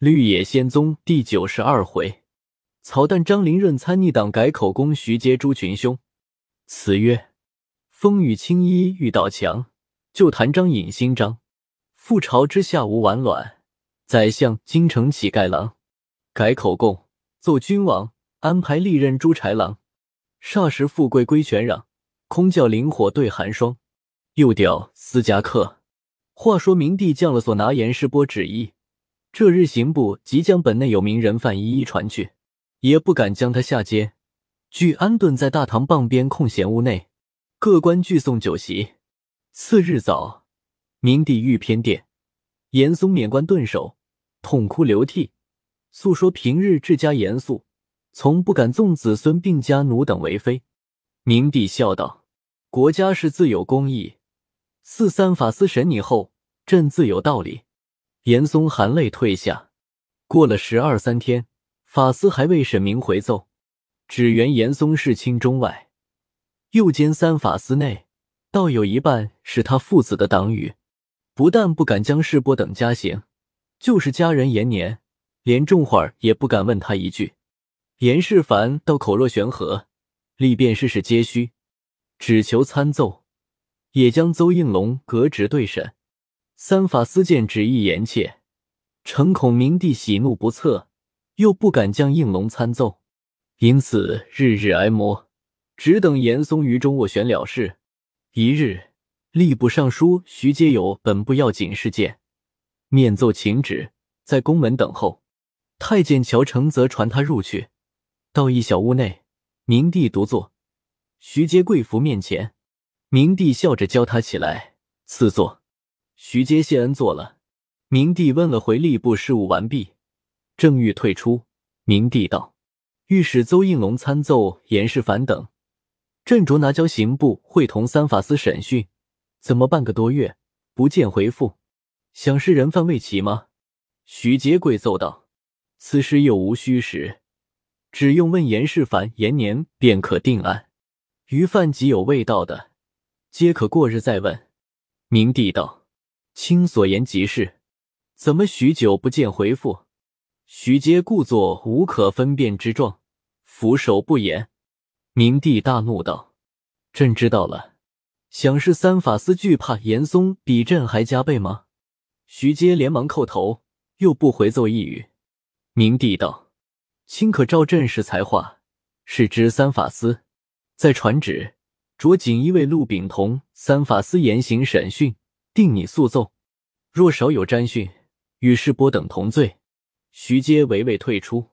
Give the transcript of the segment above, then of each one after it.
绿野仙踪第九十二回，草旦张灵润参逆党改口供徐阶诛群凶。词曰：风雨青衣遇倒墙，旧谈张引新章。覆巢之下无完卵，宰相京城乞丐郎。改口供，奏君王安排历任诛豺狼。霎时富贵归玄壤，空教灵火对寒霜。又调私家客。话说明帝降了所拿严世波旨意。这日刑部即将本内有名人犯一一传去，也不敢将他下监，俱安顿在大堂傍边空闲屋内。各官俱送酒席。次日早，明帝御偏殿，严嵩免官顿首，痛哭流涕，诉说平日治家严肃，从不敢纵子孙并家奴等为非。明帝笑道：“国家是自有公义，四三法司审你后，朕自有道理。”严嵩含泪退下。过了十二三天，法司还未审明回奏，只缘严嵩事清中外。又兼三法司内，倒有一半是他父子的党羽，不但不敢将世波等加刑，就是家人延年，连众会儿也不敢问他一句。严世蕃倒口若悬河，力辩事事皆虚，只求参奏，也将邹应龙革职对审。三法司见旨意严切，诚恐明帝喜怒不测，又不敢将应龙参奏，因此日日挨磨，只等严嵩于中斡旋了事。一日，吏部尚书徐阶有本部要紧事件，面奏请旨，在宫门等候。太监乔承则传他入去，到一小屋内，明帝独坐，徐阶跪伏面前，明帝笑着教他起来，赐座。徐阶谢恩坐了，明帝问了回吏部事务完毕，正欲退出，明帝道：“御史邹应龙参奏严世蕃等，朕着拿交刑部会同三法司审讯，怎么半个多月不见回复？想是人犯未齐吗？”徐阶跪奏道：“此事又无虚实，只用问严世蕃延年便可定案。余犯即有未到的，皆可过日再问。”明帝道。卿所言极是，怎么许久不见回复？徐阶故作无可分辨之状，俯首不言。明帝大怒道：“朕知道了，想是三法司惧怕严嵩比朕还加倍吗？”徐阶连忙叩头，又不回奏一语。明帝道：“卿可照朕识才话，是知三法司在传旨，着锦衣卫陆秉同三法司严刑审讯。”定你速奏，若少有沾讯，与世波等同罪。徐阶唯唯退出，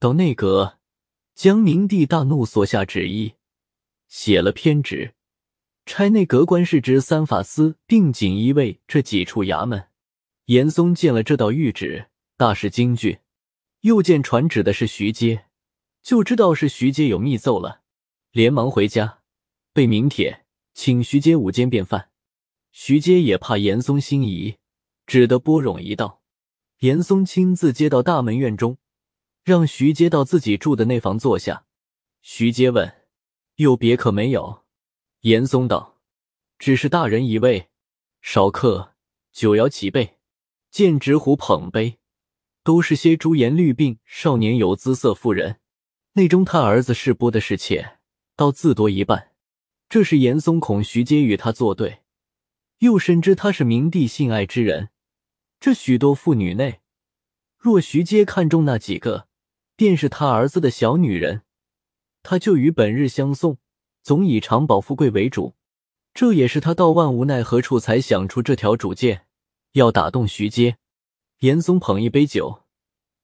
到内阁，将明帝大怒所下旨意写了偏旨，差内阁官事之三法司并锦衣卫这几处衙门。严嵩见了这道谕旨，大是惊惧，又见传旨的是徐阶，就知道是徐阶有密奏了，连忙回家备明帖，请徐阶午间便饭。徐阶也怕严嵩心疑，只得拨冗一道。严嵩亲自接到大门院中，让徐阶到自己住的那房坐下。徐阶问：“有别客没有？”严嵩道：“只是大人一位，少客，酒肴齐备，见执壶捧杯，都是些朱颜绿鬓少年有姿色妇人。内中他儿子世波的侍妾，倒自多一半。这是严嵩恐徐阶与他作对。”又深知他是明帝信爱之人，这许多妇女内，若徐阶看中那几个，便是他儿子的小女人，他就与本日相送，总以长保富贵为主。这也是他到万无奈何处才想出这条主见，要打动徐阶。严嵩捧一杯酒，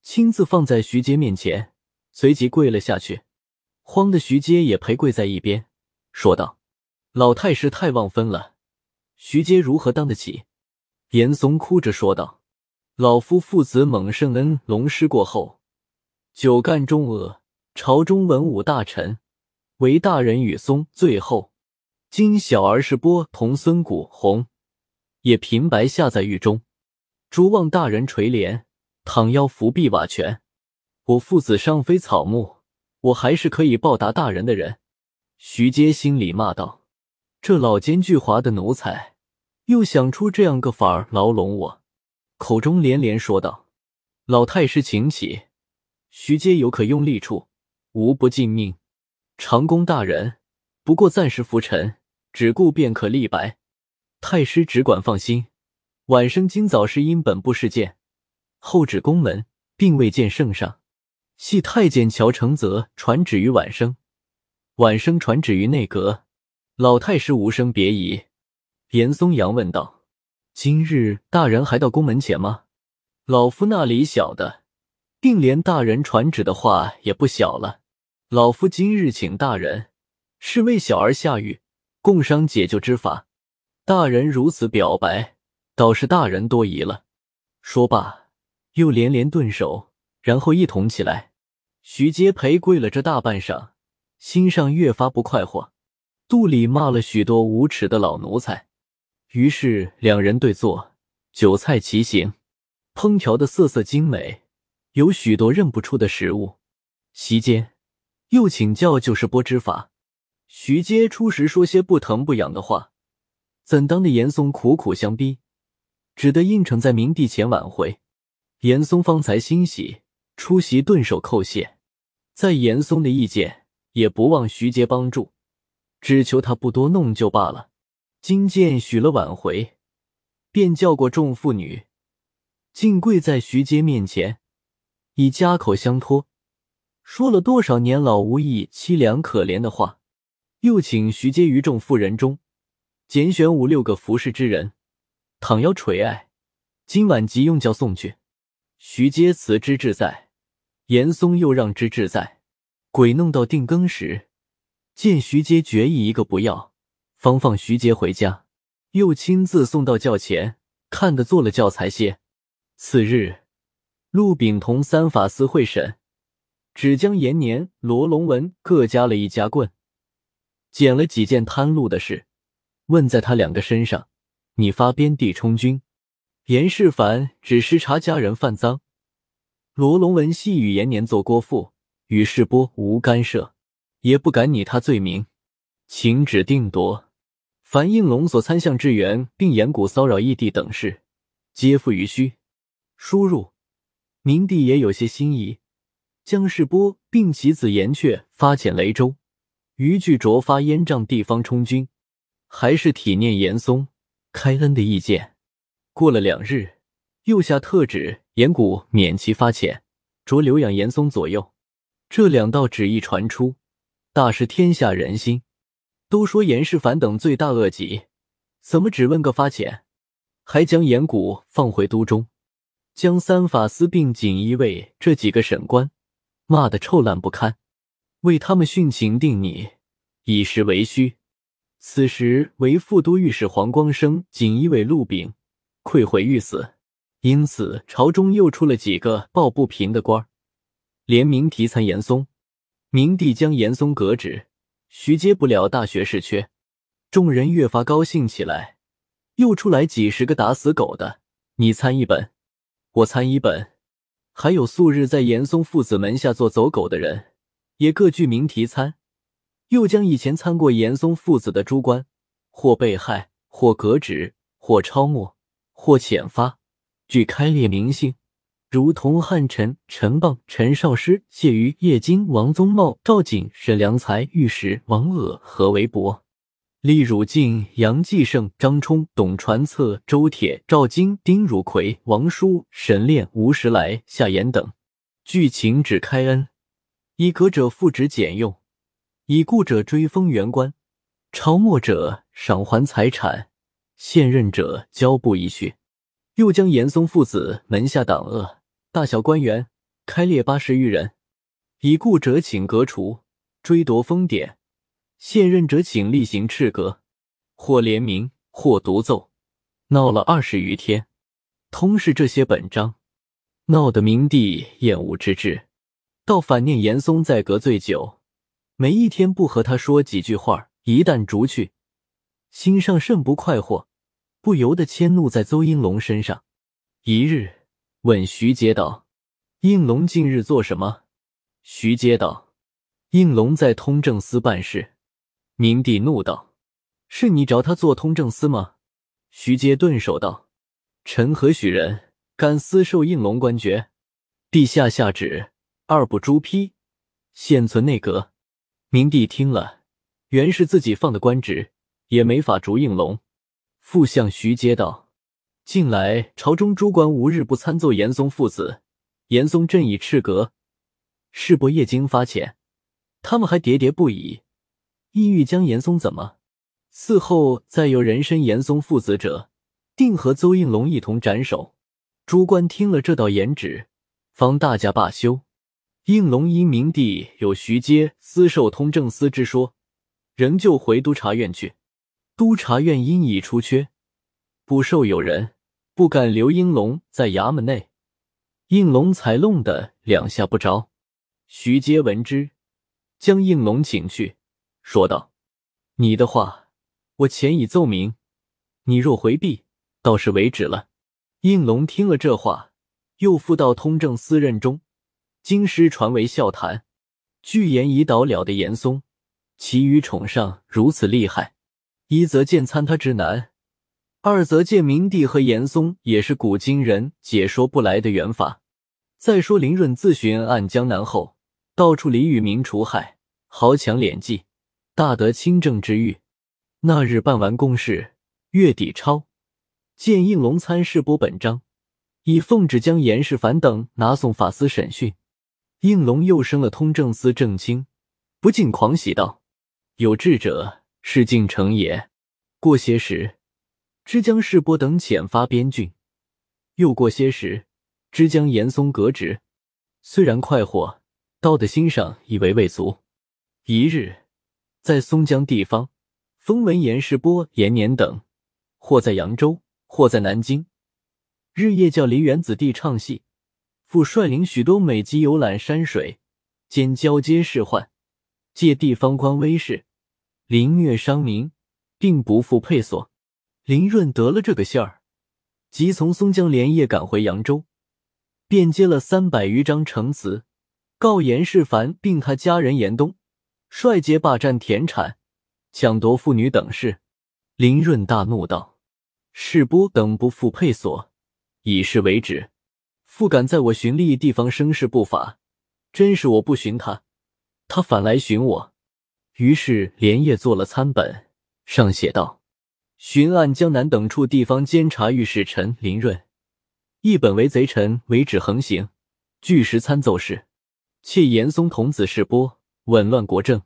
亲自放在徐阶面前，随即跪了下去。慌的徐阶也陪跪在一边，说道：“老太师太忘分了。”徐阶如何当得起？严嵩哭着说道：“老夫父子蒙圣恩，龙师过后，久干中阿，朝中文武大臣，唯大人与嵩最后，今小儿世波同孙谷红，也平白下在狱中，诸望大人垂怜，倘要伏碧瓦全，我父子尚非草木，我还是可以报答大人的人。”徐阶心里骂道：“这老奸巨猾的奴才！”又想出这样个法儿牢笼我，口中连连说道：“老太师请起。徐阶有可用力处，无不尽命。长公大人，不过暂时浮沉，只顾便可立白。太师只管放心。晚生今早是因本部事件，后旨宫门，并未见圣上。系太监乔承泽传旨于晚生，晚生传旨于内阁。老太师无声别疑。严嵩阳问道：“今日大人还到宫门前吗？”老夫那里晓得，定连大人传旨的话也不小了。老夫今日请大人，是为小儿下狱，共商解救之法。大人如此表白，倒是大人多疑了。说罢，又连连顿首，然后一同起来。徐阶陪跪了这大半晌，心上越发不快活，肚里骂了许多无耻的老奴才。于是两人对坐，酒菜齐行，烹调的色色精美，有许多认不出的食物。席间又请教旧时剥之法。徐阶初时说些不疼不痒的话，怎当的严嵩苦苦相逼，只得应承在明帝前挽回。严嵩方才欣喜。出席顿首叩谢，在严嵩的意见也不忘徐阶帮助，只求他不多弄就罢了。今见许了挽回，便叫过众妇女，竟跪在徐阶面前，以家口相托，说了多少年老无益、凄凉可怜的话，又请徐阶于众妇人中拣选五六个服侍之人，倘要垂爱，今晚即用轿送去。徐阶辞之志在，严嵩又让之志在。鬼弄到定更时，见徐阶决意一个不要，方放徐杰回家，又亲自送到轿前，看得坐了轿才歇。次日，陆炳同三法司会审，只将延年、罗龙文各加了一家棍，捡了几件贪禄的事，问在他两个身上，你发边地充军。严世蕃只视察家人犯赃，罗龙文系与延年做郭父，与世波无干涉，也不敢拟他罪名，请旨定夺。凡应龙所参向支援，并严古骚扰异地等事，皆付于虚。输入明帝也有些心仪，将世波并其子严阙发遣雷州，于巨卓发燕帐地方充军，还是体念严嵩开恩的意见。过了两日，又下特旨，严古免其发遣，着留养严嵩左右。这两道旨意传出，大失天下人心。都说严世蕃等罪大恶极，怎么只问个发遣，还将严古放回都中，将三法司并锦衣卫这几个省官骂得臭烂不堪，为他们殉情定拟，以实为虚。此时为副都御史黄光生、锦衣卫陆炳。愧悔欲死，因此朝中又出了几个抱不平的官，联名提参严嵩。明帝将严嵩革职，徐阶不了大学士缺，众人越发高兴起来。又出来几十个打死狗的，你参一本，我参一本，还有素日在严嵩父子门下做走狗的人，也各具名提参。又将以前参过严嵩父子的诸官，或被害，或革职，或抄没。或遣发，俱开列名姓，如同汉臣陈蚌、陈少师、谢瑜、叶金、王宗茂、赵景、沈良才、御史王鄂、何维伯、厉汝敬、杨继盛、张冲、董传策、周铁、赵京、丁汝奎、王叔、沈炼、吴时来、夏言等，据请旨开恩，以革者复职减用，已故者追封原官，朝末者赏还财产。现任者交部一去，又将严嵩父子门下党恶大小官员开列八十余人，已故者请革除，追夺封典；现任者请厉行斥革，或联名，或独奏，闹了二十余天。通是这些本章，闹得明帝厌恶之至，倒反念严嵩在阁醉酒，每一天不和他说几句话，一旦逐去，心上甚不快活。不由得迁怒在邹应龙身上。一日，问徐阶道：“应龙近日做什么？”徐阶道：“应龙在通政司办事。”明帝怒道：“是你找他做通政司吗？”徐阶顿首道：“臣何许人，敢私授应龙官爵？”陛下下旨，二部朱批，现存内阁。明帝听了，原是自己放的官职，也没法逐应龙。复向徐阶道：“近来朝中诸官无日不参奏严嵩父子，严嵩朕以赤阁，世伯夜经发遣，他们还喋喋不已，意欲将严嵩怎么？嗣后再有人参严嵩父子者，定和邹应龙一同斩首。”诸官听了这道严旨，方大家罢休。应龙因明帝有徐阶私授通政司之说，仍旧回督察院去。督察院因已出缺，不受有人，不敢留应龙在衙门内。应龙才弄得两下不着。徐阶闻之，将应龙请去，说道：“你的话，我前已奏明，你若回避，倒是为止了。”应龙听了这话，又复到通政司任中。京师传为笑谈，巨言已倒了的严嵩，其余宠上如此厉害，一则见参他之难，二则见明帝和严嵩也是古今人解说不来的缘法。再说林润自巡按江南后，到处礼与民除害，豪强敛迹，大得清正之誉。那日办完公事，月底抄见应龙参事拨本章，以奉旨将严世蕃等拿送法司审讯。应龙又升了通政司正卿，不禁狂喜道：“有志者事竟成也。”过些时，知将世波等遣发边郡。又过些时，知将严嵩革职。虽然快活，到的心上以为未足。一日，在松江地方，风闻严世波、延年等，或在扬州，或在南京，日夜叫梨园子弟唱戏。复率领许多美姬游览山水，兼交接仕宦，借地方官威势，凌虐商民，并不复配所。林润得了这个信儿，即从松江连夜赶回扬州，便接了三百余张呈词，告严世蕃并他家人严冬，率皆霸占田产，抢夺妇女等事。林润大怒道：“世波等不复配所，以是为止。”复敢在我寻利地方生事不法，真是我不寻他，他反来寻我。于是连夜做了参本，上写道：巡按江南等处地方监察御史陈林润，一本为贼臣，为止横行，据实参奏事。窃严嵩童子世波，紊乱国政，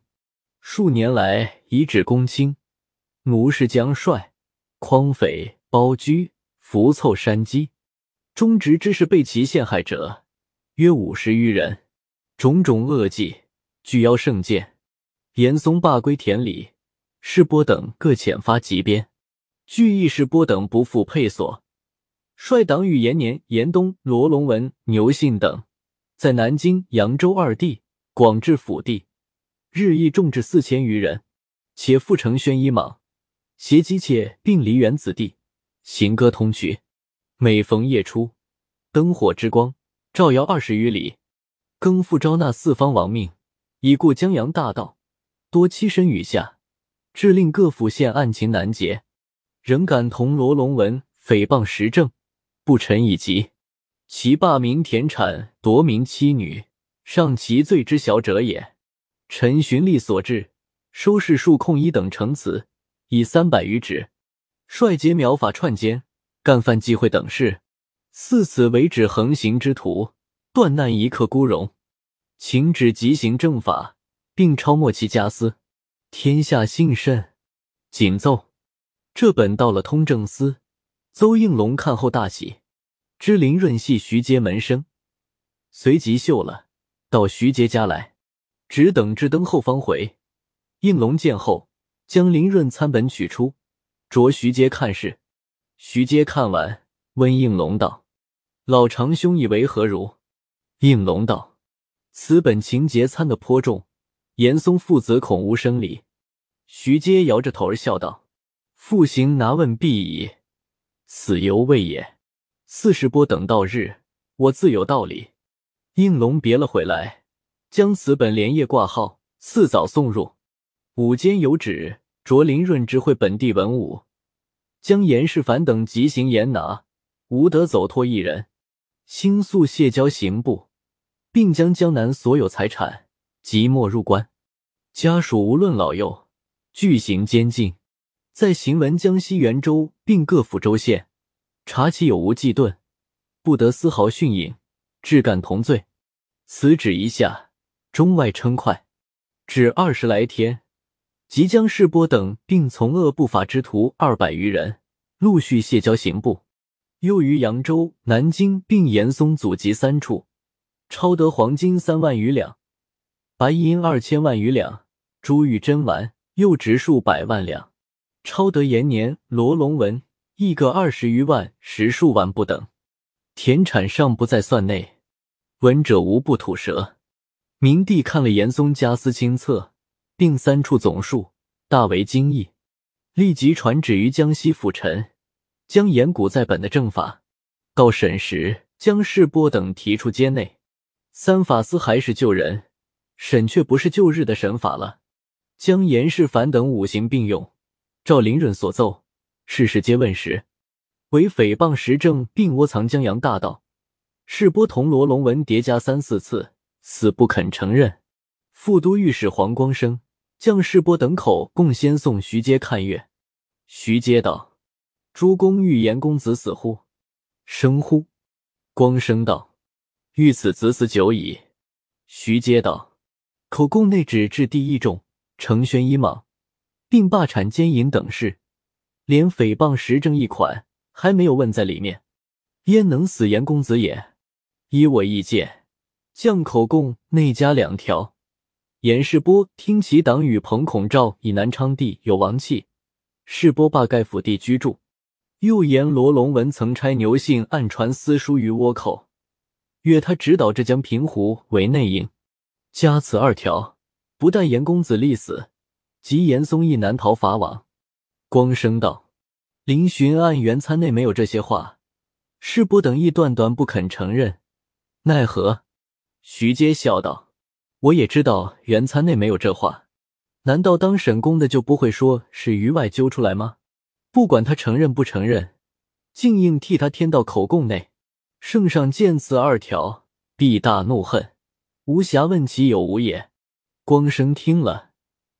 数年来以指公卿，奴士将帅，匡匪包居，伏凑山鸡。忠直之事被其陷害者约五十余人，种种恶迹，俱邀圣鉴。严嵩罢归田里，世波等各遣发急鞭，据义士波等不复配所，率党羽延年、严冬、罗龙文、牛信等，在南京、扬州二地广置府地，日益众至四千余人，且复成宣衣莽，携姬妾并梨园子弟，行歌通衢。每逢夜出，灯火之光照耀二十余里，更复招纳四方王命，以过江洋大盗，多栖身雨下，致令各府县案情难结。仍敢同罗龙文诽谤时政，不臣以及其霸民田产，夺民妻女，尚其罪之小者也。臣循例所至，收拾数控一等呈词，以三百余纸，率结苗法串奸。干犯忌讳等事，四此为止横行之徒，断难一刻孤荣，请旨急行正法，并抄没其家私，天下幸甚。谨奏。这本到了通政司，邹应龙看后大喜，知林润系徐阶门生，随即绣了，到徐阶家来，只等至灯后方回。应龙见后，将林润参本取出，着徐阶看事。徐阶看完，问应龙道：“老长兄以为何如？”应龙道：“此本情节参的颇重，严嵩父子恐无生理。”徐阶摇着头儿笑道：“复行拿问必矣，死犹未也。四十波等到日，我自有道理。”应龙别了回来，将此本连夜挂号，次早送入。午间有旨，着林润知会本地文武。将严世蕃等急行严拿，无得走脱一人。星宿谢交刑部，并将江南所有财产即没入关，家属无论老幼，俱行监禁。在行文江西袁州并各府州县，查其有无忌盾，不得丝毫逊隐，治干同罪。此旨一下，中外称快。只二十来天，即将世波等并从恶不法之徒二百余人陆续卸交刑部。又于扬州、南京并严嵩祖籍三处，抄得黄金三万余两，白银二千万余两，珠玉珍玩又值数百万两。超得延年、罗龙文亦各二十余万、十数万不等，田产尚不在算内，闻者无不吐舌。明帝看了严嵩家私清册，并三处总数，大为惊异，立即传旨于江西府臣，将严古在本的正法告审时，将世波等提出监内。三法司还是旧人，审却不是旧日的审法了，将严世蕃等五行并用。赵灵润所奏，事事皆问时，为诽谤时政，并窝藏江洋大盗。世波同罗龙文叠加三四次，死不肯承认。副都御史黄光生将士波等口供先送徐阶看阅。徐阶道：“诸公欲言公子死乎？”生乎？光生道：“欲此子死久矣。”徐阶道：“口供内只治第一重，承宣一莽。”并罢产奸淫等事，连诽谤时政一款还没有问在里面，焉能死严公子也？依我意见，降口供内加两条：严世波听其党羽彭孔赵以南昌地有王气，世波罢盖府地居住。又言罗龙文曾差牛信暗传私书于倭寇，约他指导浙江平湖为内应。加此二条，不但严公子立死。即严嵩亦难逃法网。光生道：“林巡按原参内没有这些话，世波等亦断断不肯承认，奈何？”徐阶笑道：“我也知道原参内没有这话，难道当沈公的就不会说是于外揪出来吗？不管他承认不承认，竟硬替他添到口供内。圣上见此二条，必大怒恨，无暇问其有无也。”光生听了。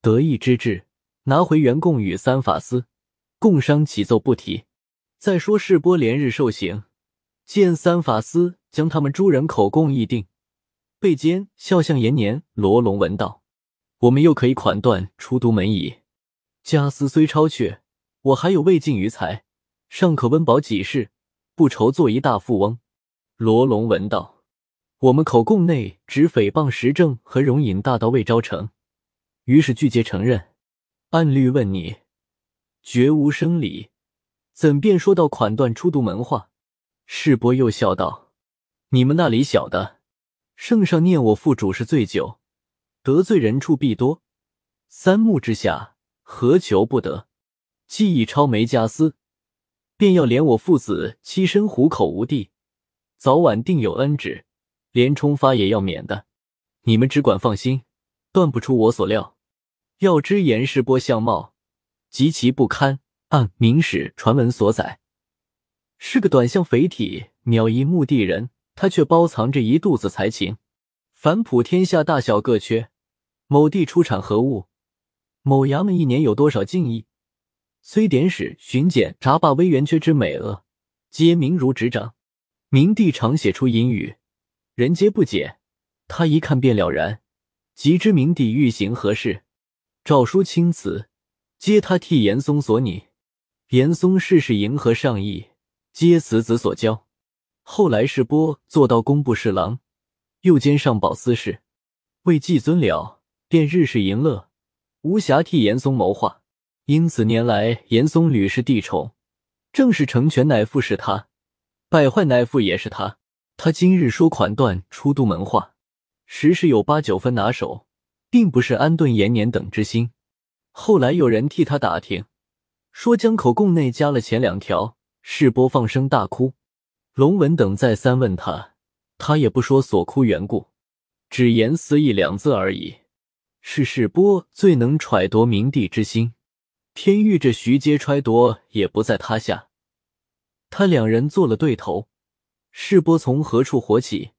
得意之至，拿回原供与三法司，共商起奏不提。再说世波连日受刑，见三法司将他们诸人口供议定，被监笑向延年、罗龙文道：“我们又可以款断出都门矣。家私虽超却，我还有未尽余财，尚可温饱己世，不愁做一大富翁。”罗龙文道：“我们口供内只诽谤时政和容隐大盗魏昭成。”于是拒绝承认，按律问你，绝无生理，怎便说到款断出读门话？世伯又笑道：“你们那里晓得？圣上念我父主是醉酒，得罪人处必多，三目之下何求不得？既已抄没家私，便要连我父子栖身虎口无地，早晚定有恩旨，连冲发也要免的。你们只管放心，断不出我所料。”要知严世波相貌极其不堪，按明史传闻所载，是个短相肥体、鸟一目的人。他却包藏着一肚子才情，凡普天下大小各缺。某地出产何物？某衙门一年有多少进役？虽典史、巡检、查罢微员缺之美恶，皆明如指掌。明帝常写出隐语，人皆不解。他一看便了然，即知明帝欲行何事。诏书钦此，皆他替严嵩所拟。严嵩事事迎合上意，皆此子所教。后来世波做到工部侍郎，又兼上保司事，为季尊了，便日事淫乐，无暇替严嵩谋划。因此年来严嵩屡试帝宠，正是成全乃父是他，败坏乃父也是他。他今日说款断出都门话，实是有八九分拿手。并不是安顿延年等之心。后来有人替他打听，说江口供内加了前两条，世波放声大哭。龙文等再三问他，他也不说所哭缘故，只言死一两字而已。是世波最能揣度明帝之心，偏遇着徐阶揣度也不在他下。他两人做了对头，世波从何处火起？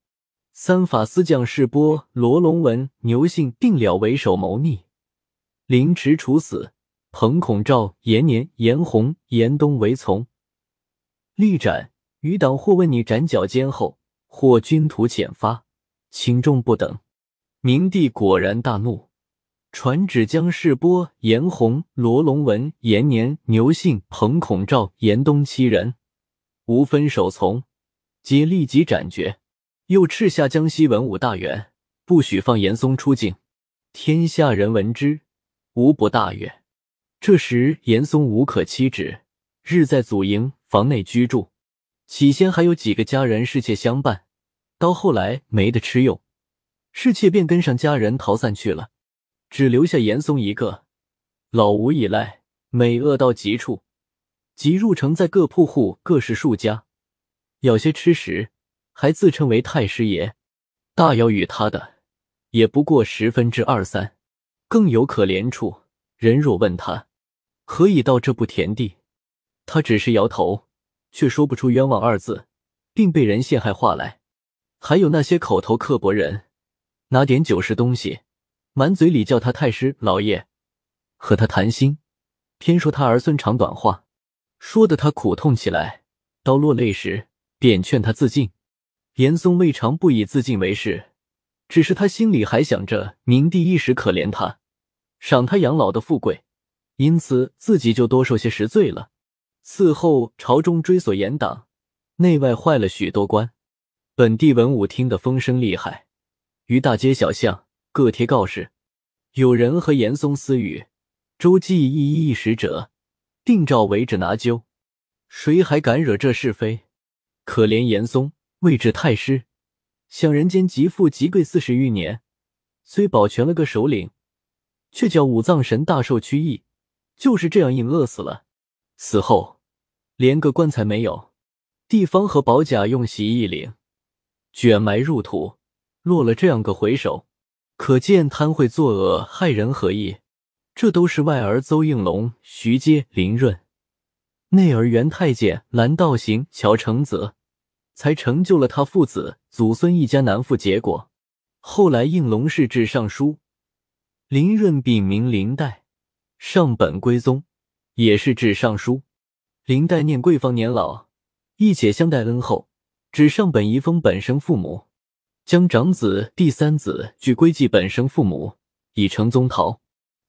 三法司将士波罗龙文、牛信定了为首谋逆，凌迟处死。彭孔照延年、严宏、严冬为从，立斩。余党或问你斩脚尖后，或军徒遣发，轻重不等。明帝果然大怒，传旨将世波、严宏、罗龙文、延年、牛信、彭孔照、严冬七人，无分首从，皆立即斩决。又敕下江西文武大员，不许放严嵩出境。天下人闻之，无不大悦。这时，严嵩无可妻止，日在祖营房内居住。起先还有几个家人侍妾相伴，到后来没得吃用，侍妾便跟上家人逃散去了，只留下严嵩一个。老无依赖，每饿到极处，即入城，在各铺户各是数家，要些吃食，还自称为太师爷。大要与他的，也不过十分之二三。更有可怜处，人若问他。何以到这步田地？他只是摇头，却说不出冤枉二字，并被人陷害话来。还有那些口头刻薄人，拿点酒食东西，满嘴里叫他太师老爷，和他谈心，偏说他儿孙长短话，说的他苦痛起来。到落泪时，便劝他自尽。严嵩未尝不以自尽为事，只是他心里还想着明帝一时可怜他，赏他养老的富贵。因此，自己就多受些实罪了。此后，朝中追索严党，内外坏了许多官。本地文武听得风声厉害，于大街小巷各贴告示，有人和严嵩私语，周记一一一使者，定诏围着拿究。谁还敢惹这是非？可怜严嵩，位至太师，享人间极富极贵四十余年，虽保全了个首领，却叫五脏神大受屈意。就是这样硬饿死了，死后连个棺材没有，地方和宝甲用席一领，卷埋入土，落了这样个回首，可见贪贿作恶害人何意？这都是外儿邹应龙、徐阶、林润，内儿袁太监蓝道行、乔承泽，才成就了他父子祖孙一家难复结果。后来应龙是至尚书，林润禀名林黛。上本归宗，也是至尚书。林黛念贵方年老，亦且相待恩厚，只上本遗封本生父母，将长子、第三子俱归继本生父母，以成宗桃。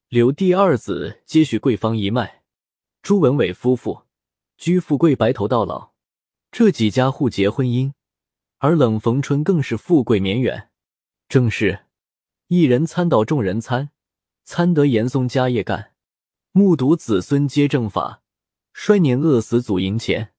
留第二子接续贵方一脉。朱文伟夫妇居富贵，白头到老。这几家互结婚姻，而冷逢春更是富贵绵远。正是一人参倒众人参，参得严嵩家业干。目睹子孙皆正法，衰年饿死祖茔前。